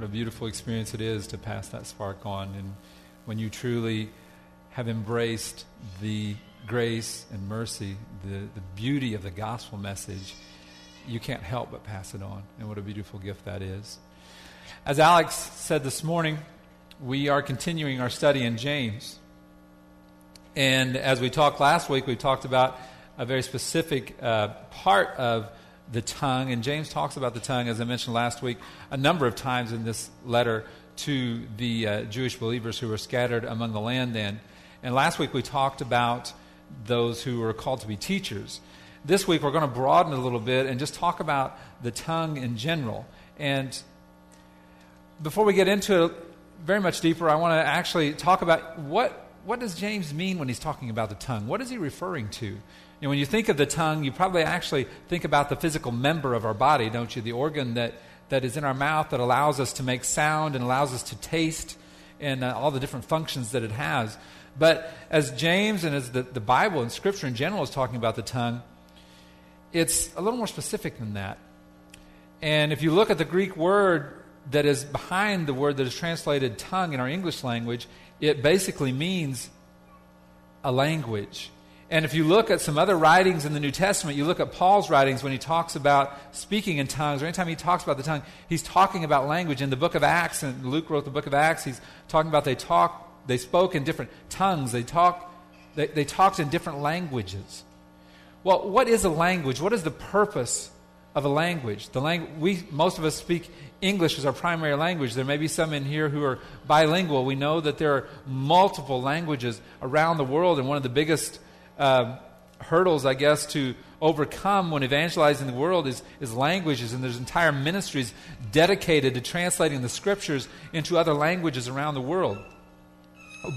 What a beautiful experience it is to pass that spark on. And when you truly have embraced the grace and mercy, the, the beauty of the gospel message, you can't help but pass it on. And what a beautiful gift that is. As Alex said this morning, we are continuing our study in James. And as we talked last week, we talked about a very specific uh, part of the tongue. And James talks about the tongue, as I mentioned last week, a number of times in this letter to the uh, Jewish believers who were scattered among the land then. And last week we talked about those who were called to be teachers. This week we're going to broaden a little bit and just talk about the tongue in general. And before we get into it very much deeper, I want to actually talk about what, what does James mean when he's talking about the tongue? What is he referring to? Know, when you think of the tongue, you probably actually think about the physical member of our body, don't you? The organ that, that is in our mouth that allows us to make sound and allows us to taste and uh, all the different functions that it has. But as James and as the, the Bible and Scripture in general is talking about the tongue, it's a little more specific than that. And if you look at the Greek word that is behind the word that is translated tongue in our English language, it basically means a language. And if you look at some other writings in the New Testament, you look at Paul's writings when he talks about speaking in tongues, or anytime he talks about the tongue, he's talking about language. In the book of Acts, and Luke wrote the book of Acts, he's talking about they talk, they spoke in different tongues, they talk, they, they talked in different languages. Well, what is a language? What is the purpose of a language? The lang- we most of us speak English as our primary language. There may be some in here who are bilingual. We know that there are multiple languages around the world, and one of the biggest uh, hurdles, I guess, to overcome when evangelizing the world is, is languages, and there's entire ministries dedicated to translating the scriptures into other languages around the world.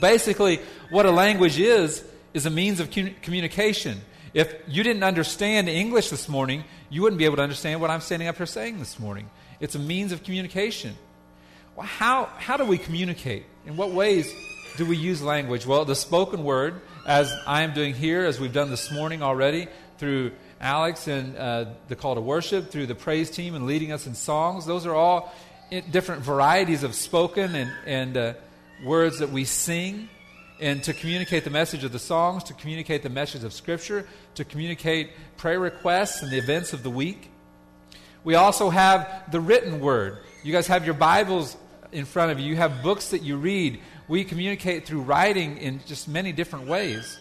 Basically, what a language is, is a means of communication. If you didn't understand English this morning, you wouldn't be able to understand what I'm standing up here saying this morning. It's a means of communication. Well, how, how do we communicate? In what ways do we use language? Well, the spoken word as I am doing here, as we've done this morning already through Alex and uh, the call to worship, through the praise team and leading us in songs. Those are all different varieties of spoken and, and uh, words that we sing. And to communicate the message of the songs, to communicate the message of Scripture, to communicate prayer requests and the events of the week. We also have the written word. You guys have your Bibles in front of you. You have books that you read we communicate through writing in just many different ways.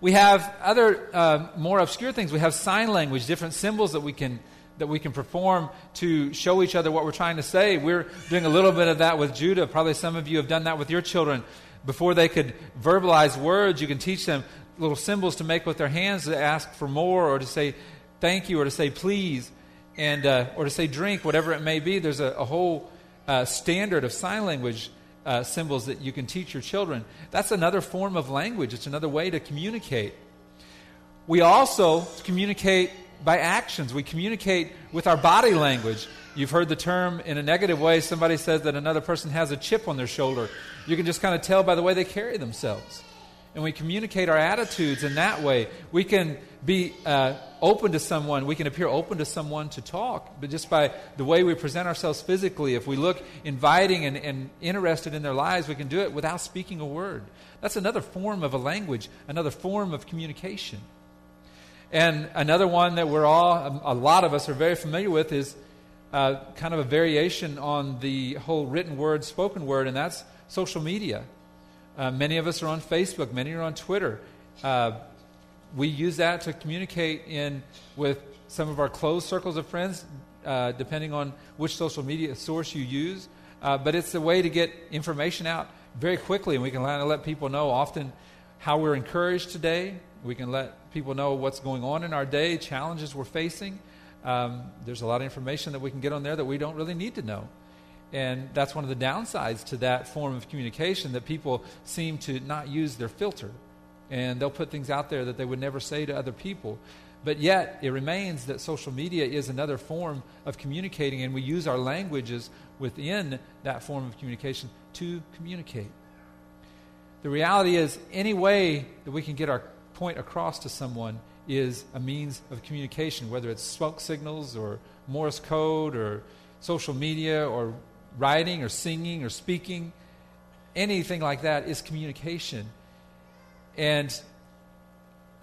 We have other uh, more obscure things. We have sign language, different symbols that we can that we can perform to show each other what we're trying to say. We're doing a little bit of that with Judah. Probably some of you have done that with your children. Before they could verbalize words, you can teach them little symbols to make with their hands to ask for more or to say thank you or to say please and uh, or to say drink, whatever it may be. There's a, a whole uh, standard of sign language uh, symbols that you can teach your children. That's another form of language, it's another way to communicate. We also communicate by actions, we communicate with our body language. You've heard the term in a negative way. Somebody says that another person has a chip on their shoulder. You can just kind of tell by the way they carry themselves and we communicate our attitudes in that way, we can be uh, open to someone. We can appear open to someone to talk. But just by the way we present ourselves physically, if we look inviting and, and interested in their lives, we can do it without speaking a word. That's another form of a language, another form of communication. And another one that we're all, a lot of us are very familiar with is uh, kind of a variation on the whole written word, spoken word, and that's social media. Uh, many of us are on Facebook, many are on Twitter. Uh, we use that to communicate in with some of our closed circles of friends, uh, depending on which social media source you use. Uh, but it's a way to get information out very quickly, and we can let, let people know often how we're encouraged today. We can let people know what's going on in our day, challenges we're facing. Um, there's a lot of information that we can get on there that we don't really need to know. And that's one of the downsides to that form of communication that people seem to not use their filter. And they'll put things out there that they would never say to other people. But yet, it remains that social media is another form of communicating, and we use our languages within that form of communication to communicate. The reality is, any way that we can get our point across to someone is a means of communication, whether it's smoke signals or Morse code or social media or writing or singing or speaking, anything like that is communication. And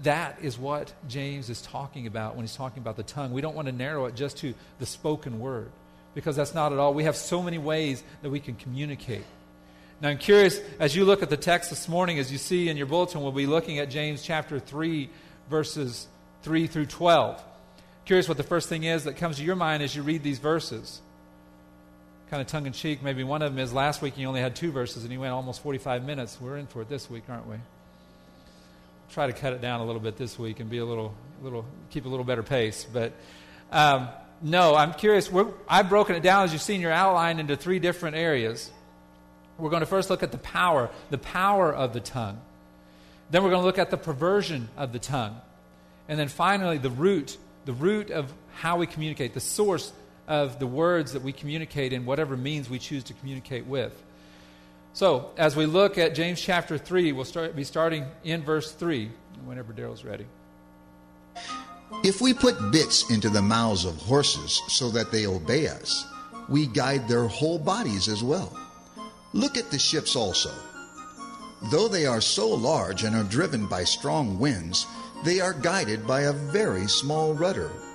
that is what James is talking about when he's talking about the tongue. We don't want to narrow it just to the spoken word because that's not at all. We have so many ways that we can communicate. Now, I'm curious, as you look at the text this morning, as you see in your bulletin, we'll be looking at James chapter 3, verses 3 through 12. Curious what the first thing is that comes to your mind as you read these verses. Kind of tongue in cheek, maybe one of them is last week you only had two verses and you went almost 45 minutes. We're in for it this week, aren't we? Try to cut it down a little bit this week and be a little, little keep a little better pace. But um, no, I'm curious. I've broken it down, as you've seen your outline, into three different areas. We're going to first look at the power, the power of the tongue. Then we're going to look at the perversion of the tongue. And then finally, the root, the root of how we communicate, the source of the words that we communicate in whatever means we choose to communicate with. So, as we look at James chapter 3, we'll start, be starting in verse 3, whenever Daryl's ready. If we put bits into the mouths of horses so that they obey us, we guide their whole bodies as well. Look at the ships also. Though they are so large and are driven by strong winds, they are guided by a very small rudder,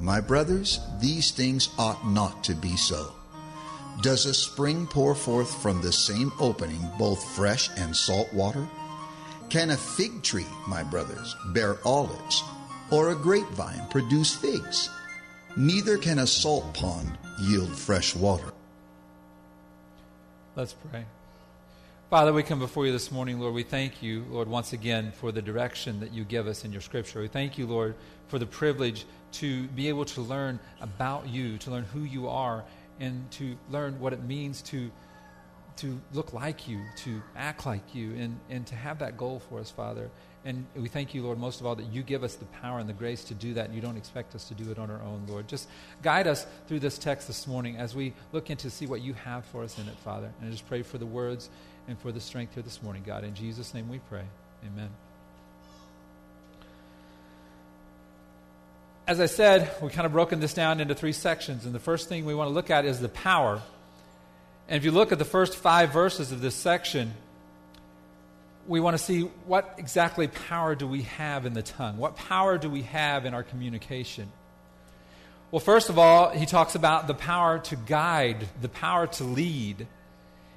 My brothers, these things ought not to be so. Does a spring pour forth from the same opening both fresh and salt water? Can a fig tree, my brothers, bear olives, or a grapevine produce figs? Neither can a salt pond yield fresh water. Let's pray. Father, we come before you this morning, Lord. We thank you, Lord, once again for the direction that you give us in your scripture. We thank you, Lord, for the privilege to be able to learn about you, to learn who you are, and to learn what it means to, to look like you, to act like you, and, and to have that goal for us, Father. And we thank you, Lord, most of all, that you give us the power and the grace to do that, and you don't expect us to do it on our own, Lord. Just guide us through this text this morning as we look into see what you have for us in it, Father. And I just pray for the words and for the strength here this morning, God. In Jesus' name we pray. Amen. As I said, we kind of broken this down into three sections. And the first thing we want to look at is the power. And if you look at the first five verses of this section, we want to see what exactly power do we have in the tongue? What power do we have in our communication? Well, first of all, he talks about the power to guide, the power to lead.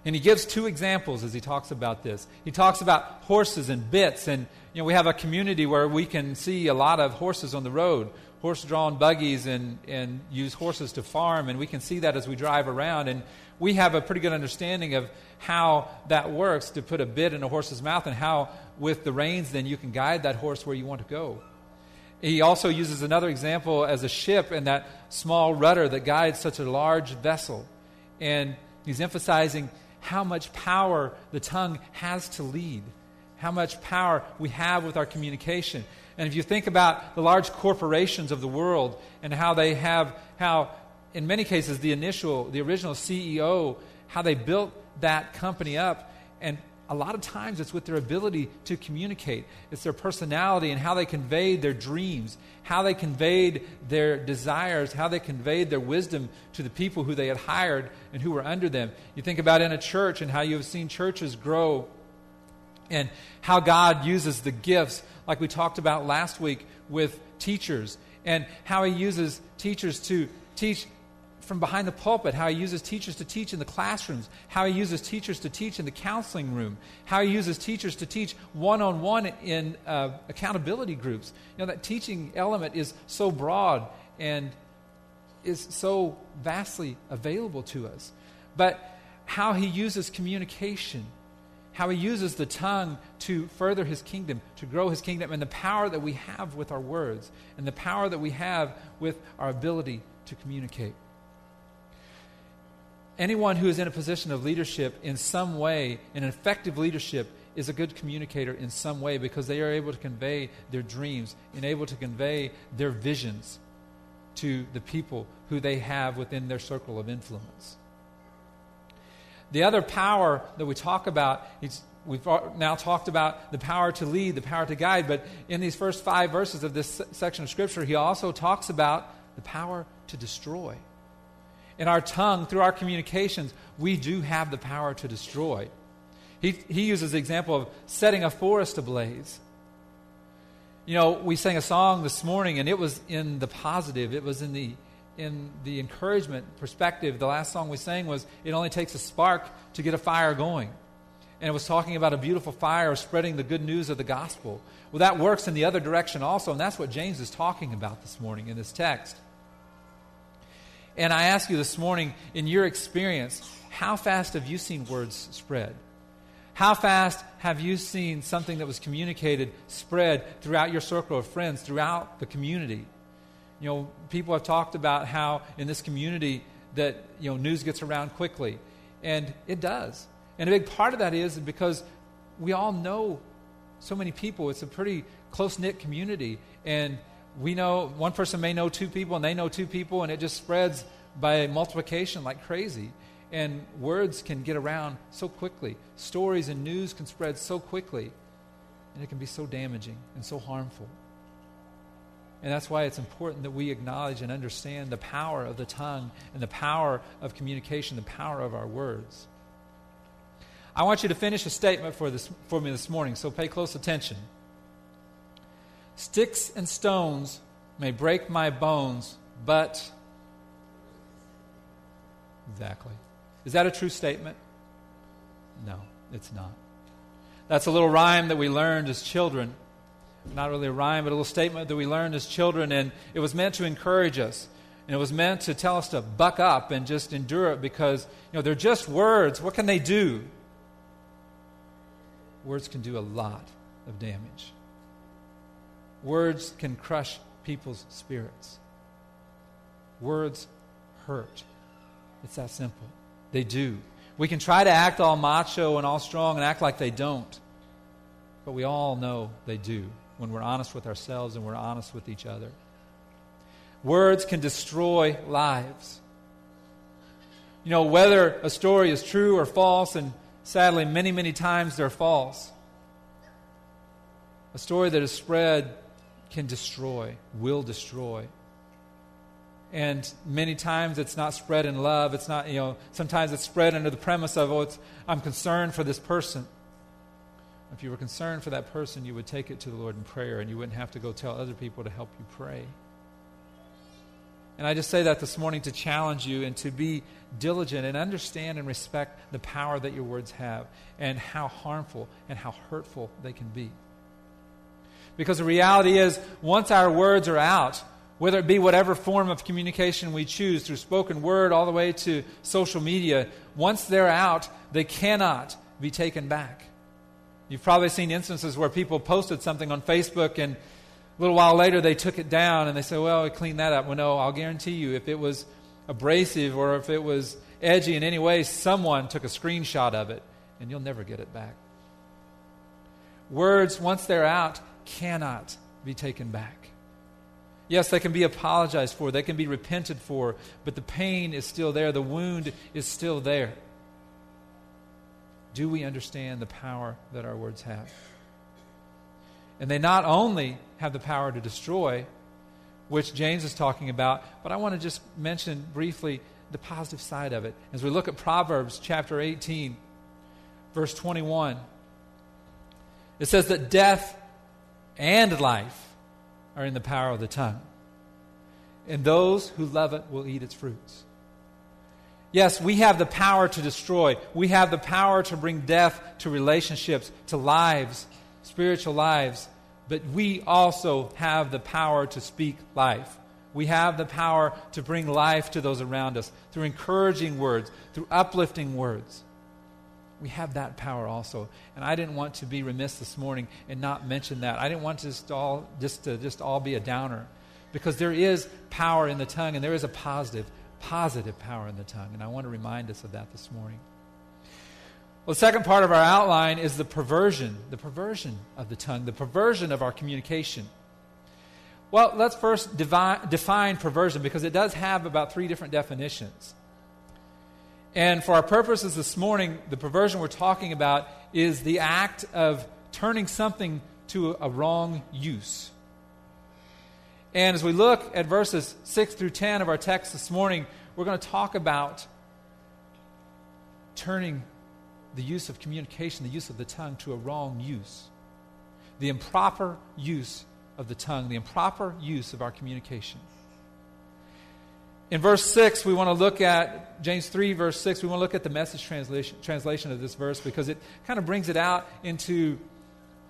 And he gives two examples as he talks about this. He talks about horses and bits. And, you know, we have a community where we can see a lot of horses on the road horse drawn buggies and, and use horses to farm, and we can see that as we drive around. And we have a pretty good understanding of how that works to put a bit in a horse's mouth and how, with the reins, then you can guide that horse where you want to go. He also uses another example as a ship and that small rudder that guides such a large vessel. And he's emphasizing how much power the tongue has to lead, how much power we have with our communication. And if you think about the large corporations of the world and how they have, how in many cases the initial, the original CEO, how they built that company up, and a lot of times it's with their ability to communicate. It's their personality and how they conveyed their dreams, how they conveyed their desires, how they conveyed their wisdom to the people who they had hired and who were under them. You think about in a church and how you have seen churches grow and how God uses the gifts like we talked about last week with teachers, and how he uses teachers to teach from behind the pulpit, how he uses teachers to teach in the classrooms, how he uses teachers to teach in the counseling room, how he uses teachers to teach one on one in uh, accountability groups. You know, that teaching element is so broad and is so vastly available to us. But how he uses communication, how he uses the tongue to further his kingdom, to grow his kingdom, and the power that we have with our words, and the power that we have with our ability to communicate. Anyone who is in a position of leadership in some way, an effective leadership, is a good communicator in some way because they are able to convey their dreams and able to convey their visions to the people who they have within their circle of influence. The other power that we talk about, we've now talked about the power to lead, the power to guide, but in these first five verses of this section of Scripture, he also talks about the power to destroy. In our tongue, through our communications, we do have the power to destroy. He, he uses the example of setting a forest ablaze. You know, we sang a song this morning, and it was in the positive. It was in the in the encouragement perspective. The last song we sang was "It only takes a spark to get a fire going," and it was talking about a beautiful fire spreading the good news of the gospel. Well, that works in the other direction also, and that's what James is talking about this morning in this text. And I ask you this morning, in your experience, how fast have you seen words spread? How fast have you seen something that was communicated spread throughout your circle of friends, throughout the community? You know, people have talked about how in this community that, you know, news gets around quickly. And it does. And a big part of that is because we all know so many people. It's a pretty close knit community. And we know one person may know two people and they know two people, and it just spreads by multiplication like crazy. And words can get around so quickly. Stories and news can spread so quickly. And it can be so damaging and so harmful. And that's why it's important that we acknowledge and understand the power of the tongue and the power of communication, the power of our words. I want you to finish a statement for, this, for me this morning, so pay close attention. Sticks and stones may break my bones, but. Exactly. Is that a true statement? No, it's not. That's a little rhyme that we learned as children. Not really a rhyme, but a little statement that we learned as children, and it was meant to encourage us. And it was meant to tell us to buck up and just endure it because, you know, they're just words. What can they do? Words can do a lot of damage. Words can crush people's spirits. Words hurt. It's that simple. They do. We can try to act all macho and all strong and act like they don't. But we all know they do when we're honest with ourselves and we're honest with each other. Words can destroy lives. You know, whether a story is true or false, and sadly, many, many times they're false, a story that is spread can destroy, will destroy. And many times it's not spread in love. It's not, you know, sometimes it's spread under the premise of, oh, I'm concerned for this person. If you were concerned for that person, you would take it to the Lord in prayer and you wouldn't have to go tell other people to help you pray. And I just say that this morning to challenge you and to be diligent and understand and respect the power that your words have and how harmful and how hurtful they can be. Because the reality is, once our words are out, whether it be whatever form of communication we choose, through spoken word all the way to social media, once they're out, they cannot be taken back. You've probably seen instances where people posted something on Facebook and a little while later they took it down and they say, well, I cleaned that up. Well, no, I'll guarantee you if it was abrasive or if it was edgy in any way, someone took a screenshot of it and you'll never get it back. Words, once they're out, cannot be taken back. Yes, they can be apologized for, they can be repented for, but the pain is still there, the wound is still there. Do we understand the power that our words have? And they not only have the power to destroy, which James is talking about, but I want to just mention briefly the positive side of it. As we look at Proverbs chapter 18, verse 21, it says that death and life are in the power of the tongue. And those who love it will eat its fruits. Yes, we have the power to destroy. We have the power to bring death to relationships, to lives, spiritual lives. But we also have the power to speak life. We have the power to bring life to those around us through encouraging words, through uplifting words. We have that power also. And I didn't want to be remiss this morning and not mention that. I didn't want to just all, just to just all be a downer because there is power in the tongue and there is a positive positive power in the tongue. And I want to remind us of that this morning. Well, the second part of our outline is the perversion, the perversion of the tongue, the perversion of our communication. Well, let's first define perversion because it does have about three different definitions. And for our purposes this morning, the perversion we're talking about is the act of turning something to a wrong use. And as we look at verses 6 through 10 of our text this morning, we're going to talk about turning the use of communication, the use of the tongue, to a wrong use. The improper use of the tongue, the improper use of our communication. In verse 6, we want to look at, James 3, verse 6, we want to look at the message translation, translation of this verse because it kind of brings it out into,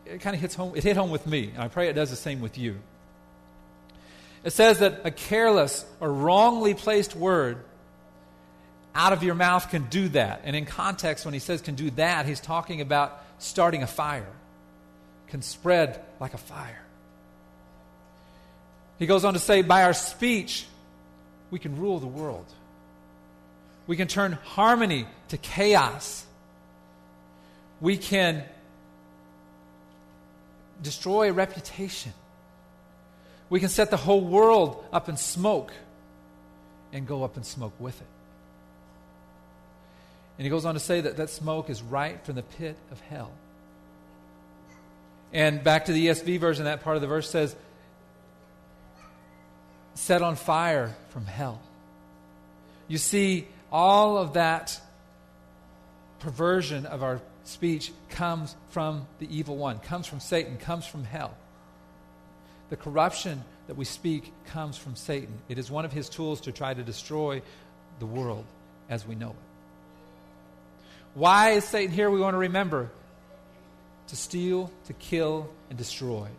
it kind of hits home, it hit home with me. And I pray it does the same with you. It says that a careless or wrongly placed word out of your mouth can do that. And in context, when he says can do that, he's talking about starting a fire, can spread like a fire. He goes on to say, by our speech, we can rule the world. We can turn harmony to chaos. We can destroy reputation. We can set the whole world up in smoke and go up in smoke with it. And he goes on to say that that smoke is right from the pit of hell. And back to the ESV version, that part of the verse says, set on fire from hell. You see, all of that perversion of our speech comes from the evil one, comes from Satan, comes from hell. The corruption that we speak comes from Satan. It is one of his tools to try to destroy the world as we know it. Why is Satan here? We want to remember to steal, to kill, and destroy.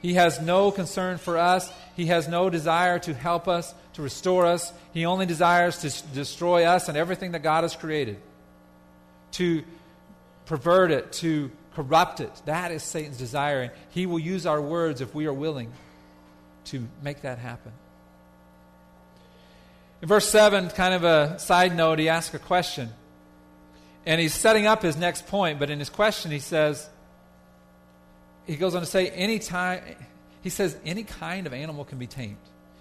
He has no concern for us. He has no desire to help us, to restore us. He only desires to destroy us and everything that God has created, to pervert it, to corrupt it. That is Satan's desire. And he will use our words if we are willing to make that happen. In verse 7, kind of a side note, he asks a question. And he's setting up his next point, but in his question, he says, he goes on to say, any time, he says, any kind of animal can be tamed.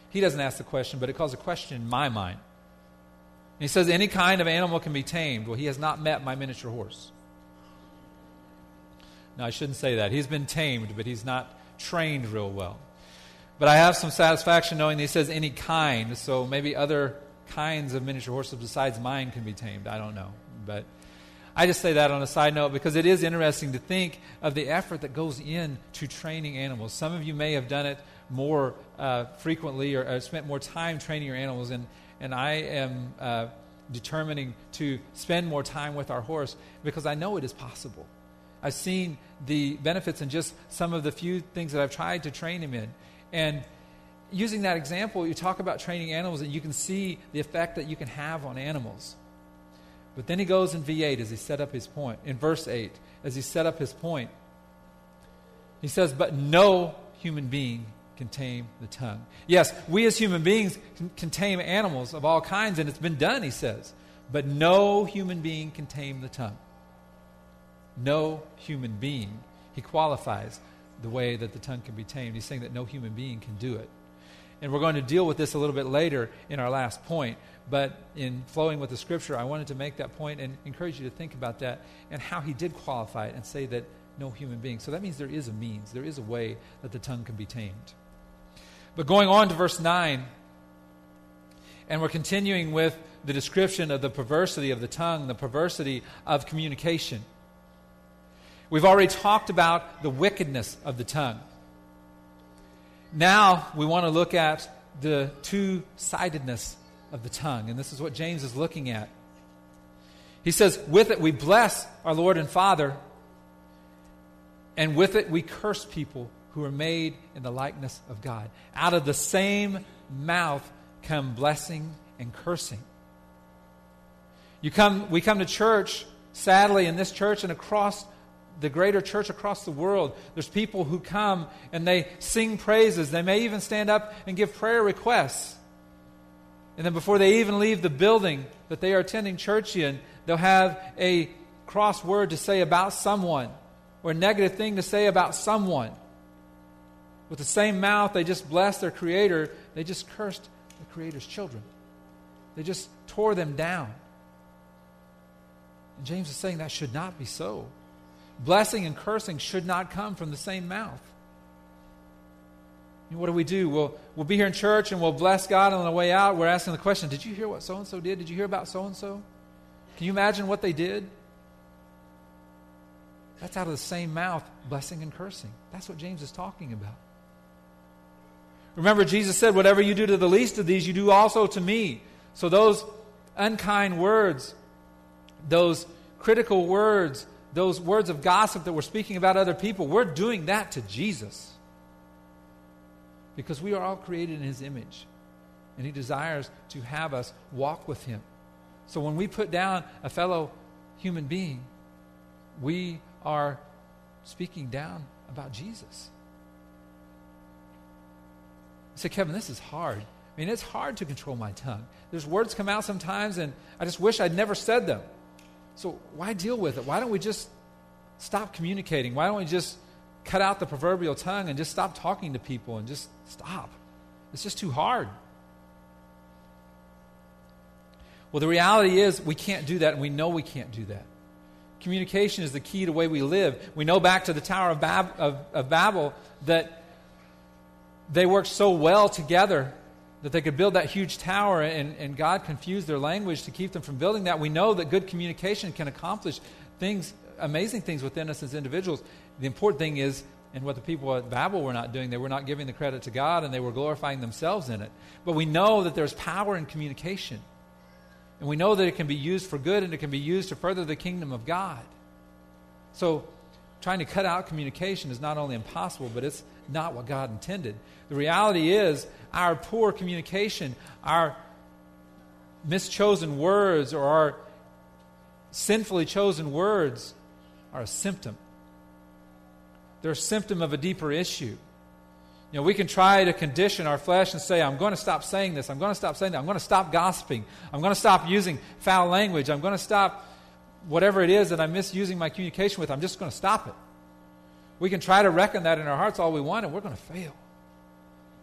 He doesn't ask the question, but it calls a question in my mind. And he says, any kind of animal can be tamed. Well, he has not met my miniature horse. No, I shouldn't say that. He's been tamed, but he's not trained real well. But I have some satisfaction knowing that he says any kind, so maybe other kinds of miniature horses besides mine can be tamed. I don't know. But I just say that on a side note because it is interesting to think of the effort that goes into training animals. Some of you may have done it more uh, frequently or, or, spent more time training your animals, and, and I am uh, determining to spend more time with our horse because I know it is possible. I've seen the benefits in just some of the few things that I've tried to train him in. And using that example, you talk about training animals, and you can see the effect that you can have on animals. But then he goes in V8 as he set up his point, in verse 8, as he set up his point. He says, But no human being can tame the tongue. Yes, we as human beings can, can tame animals of all kinds, and it's been done, he says. But no human being can tame the tongue no human being. He qualifies the way that the tongue can be tamed. He's saying that no human being can do it. And we're going to deal with this a little bit later in our last point. But in flowing with the scripture, I wanted to make that point and encourage you to think about that and how he did qualify it and say that no human being. So that means there is a means, there is a way that the tongue can be tamed. But going on to verse 9, and we're continuing with the description of the perversity of the tongue, the perversity of communication. We've already talked about the wickedness of the tongue. Now we want to look at the two sidedness of the tongue. And this is what James is looking at. He says, With it we bless our Lord and Father, and with it we curse people who are made in the likeness of God. Out of the same mouth come blessing and cursing. You come, we come to church, sadly, in this church and across the greater church across the world. There's people who come and they sing praises. They may even stand up and give prayer requests. And then before they even leave the building that they are attending church in, they'll have a cross word to say about someone or a negative thing to say about someone. With the same mouth, they just blessed their Creator, they just cursed the Creator's children. They just tore them down. And James is saying that should not be so. Blessing and cursing should not come from the same mouth. what do we do? We'll, we'll be here in church and we'll bless God, on the way out, we're asking the question Did you hear what so and so did? Did you hear about so and so? Can you imagine what they did? That's out of the same mouth, blessing and cursing. That's what James is talking about. Remember, Jesus said, Whatever you do to the least of these, you do also to me. So those unkind words, those critical words, those words of gossip that we're speaking about other people, we're doing that to Jesus. Because we are all created in his image. And he desires to have us walk with him. So when we put down a fellow human being, we are speaking down about Jesus. I said, Kevin, this is hard. I mean, it's hard to control my tongue. There's words come out sometimes, and I just wish I'd never said them. So why deal with it? Why don't we just stop communicating? Why don't we just cut out the proverbial tongue and just stop talking to people and just stop? It's just too hard. Well, the reality is we can't do that, and we know we can't do that. Communication is the key to the way we live. We know back to the Tower of, Bab- of, of Babel that they worked so well together that they could build that huge tower, and, and God confused their language to keep them from building that. We know that good communication can accomplish things, amazing things within us as individuals. The important thing is, and what the people at Babel were not doing, they were not giving the credit to God and they were glorifying themselves in it. But we know that there's power in communication. And we know that it can be used for good and it can be used to further the kingdom of God. So, trying to cut out communication is not only impossible, but it's not what God intended. The reality is, our poor communication, our mischosen words, or our sinfully chosen words are a symptom. They're a symptom of a deeper issue. You know, we can try to condition our flesh and say, I'm going to stop saying this. I'm going to stop saying that. I'm going to stop gossiping. I'm going to stop using foul language. I'm going to stop whatever it is that I'm misusing my communication with. I'm just going to stop it. We can try to reckon that in our hearts all we want, and we're going to fail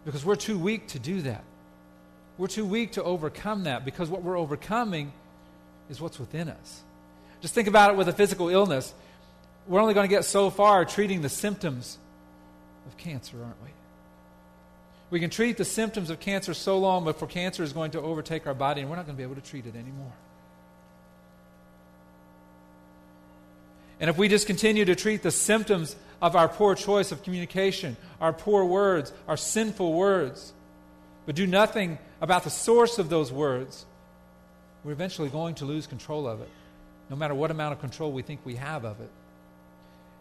because we're too weak to do that. We're too weak to overcome that because what we're overcoming is what's within us. Just think about it with a physical illness. We're only going to get so far treating the symptoms of cancer, aren't we? We can treat the symptoms of cancer so long before cancer is going to overtake our body, and we're not going to be able to treat it anymore. And if we just continue to treat the symptoms of our poor choice of communication, our poor words, our sinful words, but do nothing about the source of those words, we're eventually going to lose control of it, no matter what amount of control we think we have of it.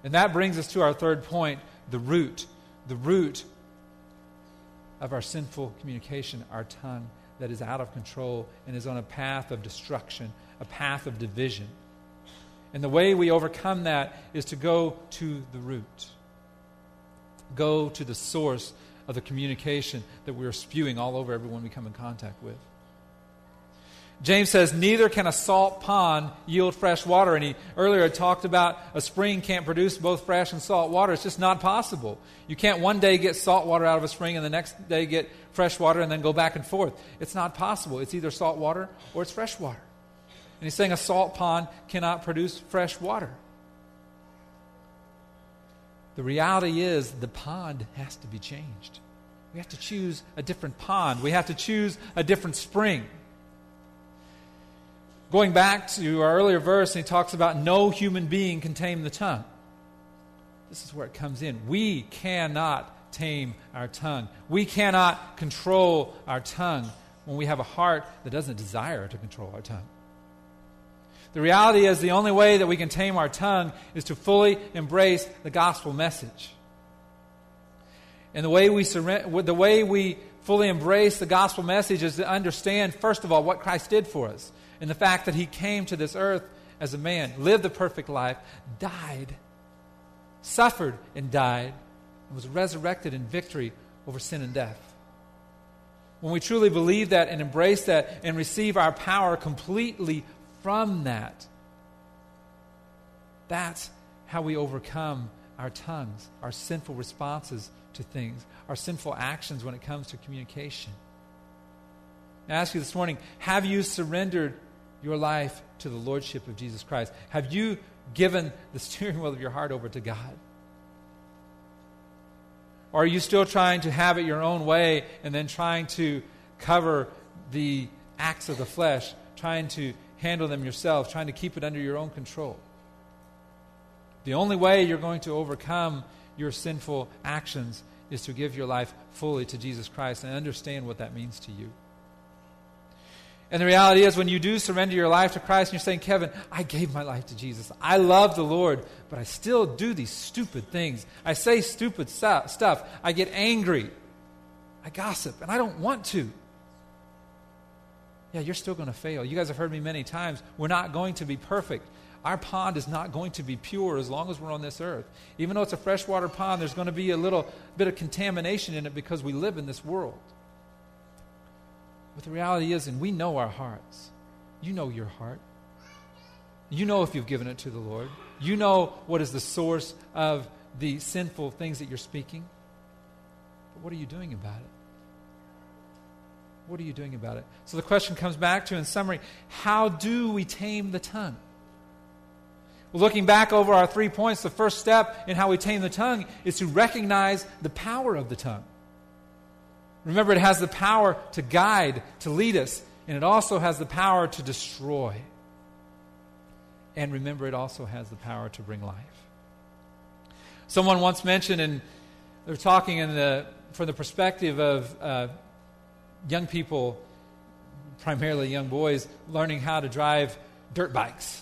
And that brings us to our third point the root. The root of our sinful communication, our tongue that is out of control and is on a path of destruction, a path of division. And the way we overcome that is to go to the root, go to the source of the communication that we're spewing all over everyone we come in contact with. James says, Neither can a salt pond yield fresh water. And he earlier had talked about a spring can't produce both fresh and salt water. It's just not possible. You can't one day get salt water out of a spring and the next day get fresh water and then go back and forth. It's not possible. It's either salt water or it's fresh water. And he's saying a salt pond cannot produce fresh water. The reality is the pond has to be changed. We have to choose a different pond. We have to choose a different spring. Going back to our earlier verse, he talks about no human being can tame the tongue. This is where it comes in. We cannot tame our tongue. We cannot control our tongue. when we have a heart that doesn't desire to control our tongue. The reality is the only way that we can tame our tongue is to fully embrace the gospel message. And the way we the way we fully embrace the gospel message is to understand, first of all, what Christ did for us and the fact that he came to this earth as a man, lived the perfect life, died, suffered and died, and was resurrected in victory over sin and death. When we truly believe that and embrace that and receive our power completely from that, that's how we overcome our tongues, our sinful responses to things, our sinful actions when it comes to communication. I ask you this morning have you surrendered your life to the Lordship of Jesus Christ? Have you given the steering wheel of your heart over to God? Or are you still trying to have it your own way and then trying to cover the acts of the flesh, trying to handle them yourself, trying to keep it under your own control? The only way you're going to overcome your sinful actions is to give your life fully to Jesus Christ and understand what that means to you. And the reality is, when you do surrender your life to Christ and you're saying, Kevin, I gave my life to Jesus. I love the Lord, but I still do these stupid things. I say stupid stuff. I get angry. I gossip, and I don't want to. Yeah, you're still going to fail. You guys have heard me many times. We're not going to be perfect. Our pond is not going to be pure as long as we're on this earth. Even though it's a freshwater pond, there's going to be a little bit of contamination in it because we live in this world. But the reality is, and we know our hearts. You know your heart. You know if you've given it to the Lord. You know what is the source of the sinful things that you're speaking. But what are you doing about it? What are you doing about it? So the question comes back to, in summary, how do we tame the tongue? Well, looking back over our three points, the first step in how we tame the tongue is to recognize the power of the tongue. Remember, it has the power to guide, to lead us, and it also has the power to destroy. And remember, it also has the power to bring life. Someone once mentioned, and they're talking in the, from the perspective of uh, young people, primarily young boys, learning how to drive dirt bikes.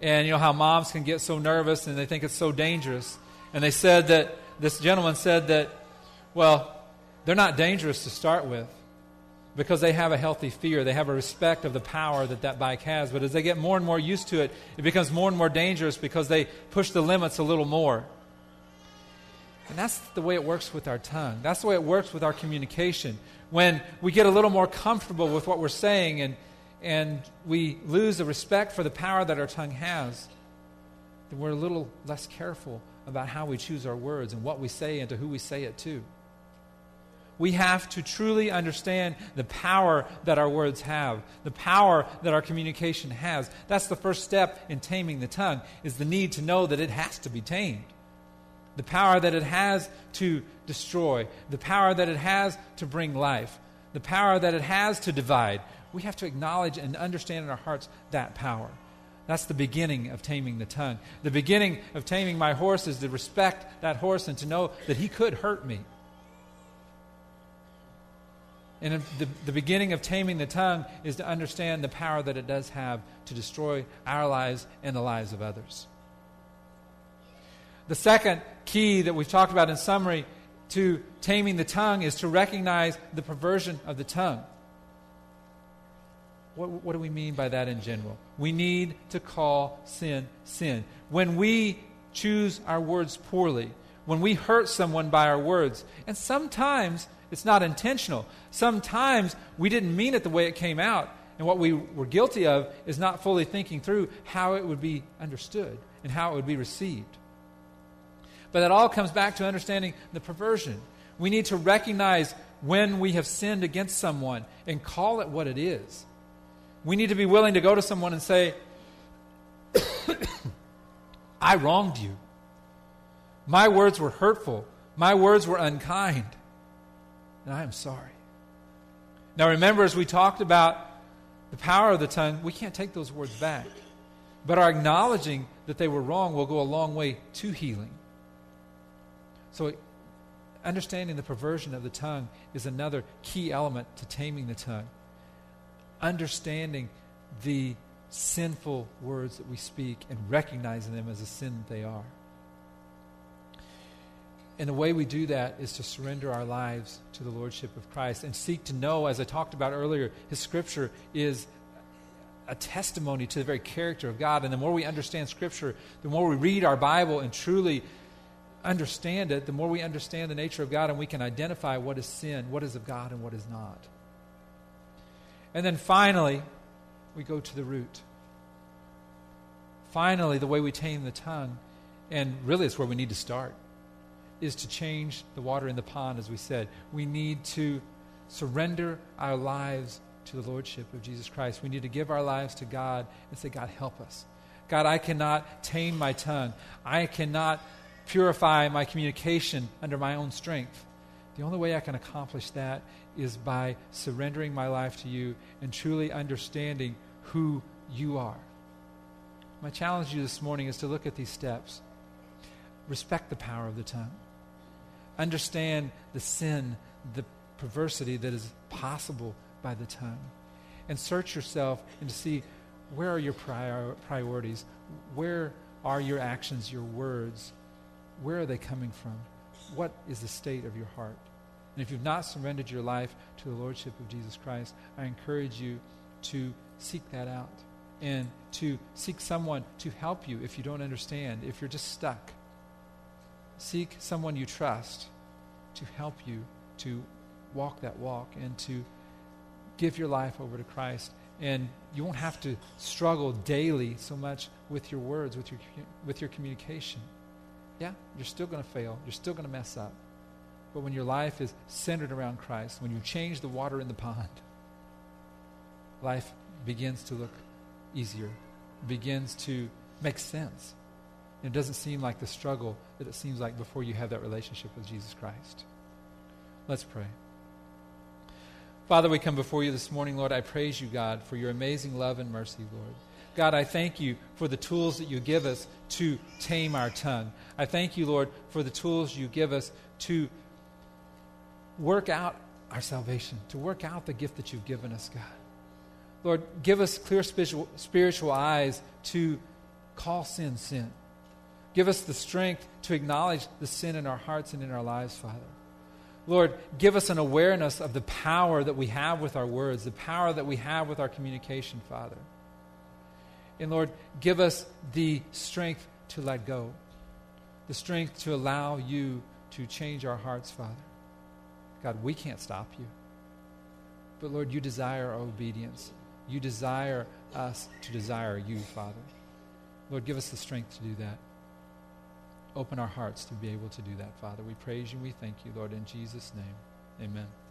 And you know how moms can get so nervous and they think it's so dangerous. And they said that, this gentleman said that, well, they're not dangerous to start with because they have a healthy fear. They have a respect of the power that that bike has. But as they get more and more used to it, it becomes more and more dangerous because they push the limits a little more. And that's the way it works with our tongue. That's the way it works with our communication. When we get a little more comfortable with what we're saying and, and we lose the respect for the power that our tongue has, then we're a little less careful about how we choose our words and what we say and to who we say it to we have to truly understand the power that our words have, the power that our communication has. That's the first step in taming the tongue, is the need to know that it has to be tamed. The power that it has to destroy, the power that it has to bring life, the power that it has to divide. We have to acknowledge and understand in our hearts that power. That's the beginning of taming the tongue. The beginning of taming my horse is to respect that horse and to know that he could hurt me. And the, the beginning of taming the tongue is to understand the power that it does have to destroy our lives and the lives of others. The second key that we've talked about in summary to taming the tongue is to recognize the perversion of the tongue. What, what, do we mean by that in general? We need to call sin sin. When we choose our words poorly, when we hurt someone by our words, and sometimes it's not intentional. Sometimes we didn't mean it the way it came out. And what we were guilty of is not fully thinking through how it would be understood and how it would be received. But that all comes back to understanding the perversion. We need to recognize when we have sinned against someone and call it what it is. We need to be willing to go to someone and say, I wronged you. My words were hurtful. My words were unkind and I am sorry. Now, remember, as we talked about the power of the tongue, we can't take those words back. But our acknowledging that they were wrong will go a long way to healing. So, understanding the perversion of the tongue is another key element to taming the tongue. Understanding the sinful words that we speak and recognizing them as a sin that they are. And the way we do that is to surrender our lives to the Lordship of Christ and seek to know, as I talked about earlier, His Scripture is a testimony to the very character of God. And the more we understand Scripture, the more we read our Bible and truly understand it, the more we understand the nature of God and we can identify what is sin, what is of God, and what is not. And then finally, we go to the root. Finally, the way we tame the tongue, and really it's where we need to start is to change the water in the pond, as we said. We need to surrender our lives to the Lordship of Jesus Christ. We need to give our lives to God and say, God, help us. God, I cannot tame my tongue. I cannot purify my communication under my own strength. The only way I can accomplish that is by surrendering my life to you and truly understanding who you are. My challenge to you this morning is to look at these steps. Respect the power of the tongue understand the sin, the perversity that is possible by the tongue. And search yourself and to see where are your prior, priorities? Where are your actions, your words? Where are they coming from? What is the state of your heart? And if you've not surrendered your life to the Lordship of Jesus Christ, I encourage you to seek that out and to seek someone to help you if you don't understand, if you're just stuck. Seek someone you trust to help you to walk that walk and to give your life over to Christ. And you won't have to struggle daily so much with your words, with your, with your communication. Yeah, you're still going to fail. You're still going to mess up. But when your life is centered around Christ, when you change the water in the pond, life begins to look easier, begins to make sense. And it doesn't seem like the struggle that it seems like before you have that relationship with Jesus Christ. Let's pray. Father, we come before you this morning, Lord. I praise you, God, for your amazing love and mercy, Lord. God, I thank you for the tools that you give us to tame our tongue. I thank you, Lord, for the tools you give us to work out our salvation, to work out the gift that you've given us, God. Lord, give us clear spiritual, spiritual eyes to call sin sin. Give us the strength to acknowledge the sin in our hearts and in our lives, Father. Lord, give us an awareness of the power that we have with our words, the power that we have with our communication, Father. And Lord, give us the strength to let go, the strength to allow you to change our hearts, Father. God, we can't stop you. But Lord, you desire our obedience. You desire us to desire you, Father. Lord, give us the strength to do that open our hearts to be able to do that, Father. We praise you. We thank you, Lord, in Jesus' name. Amen.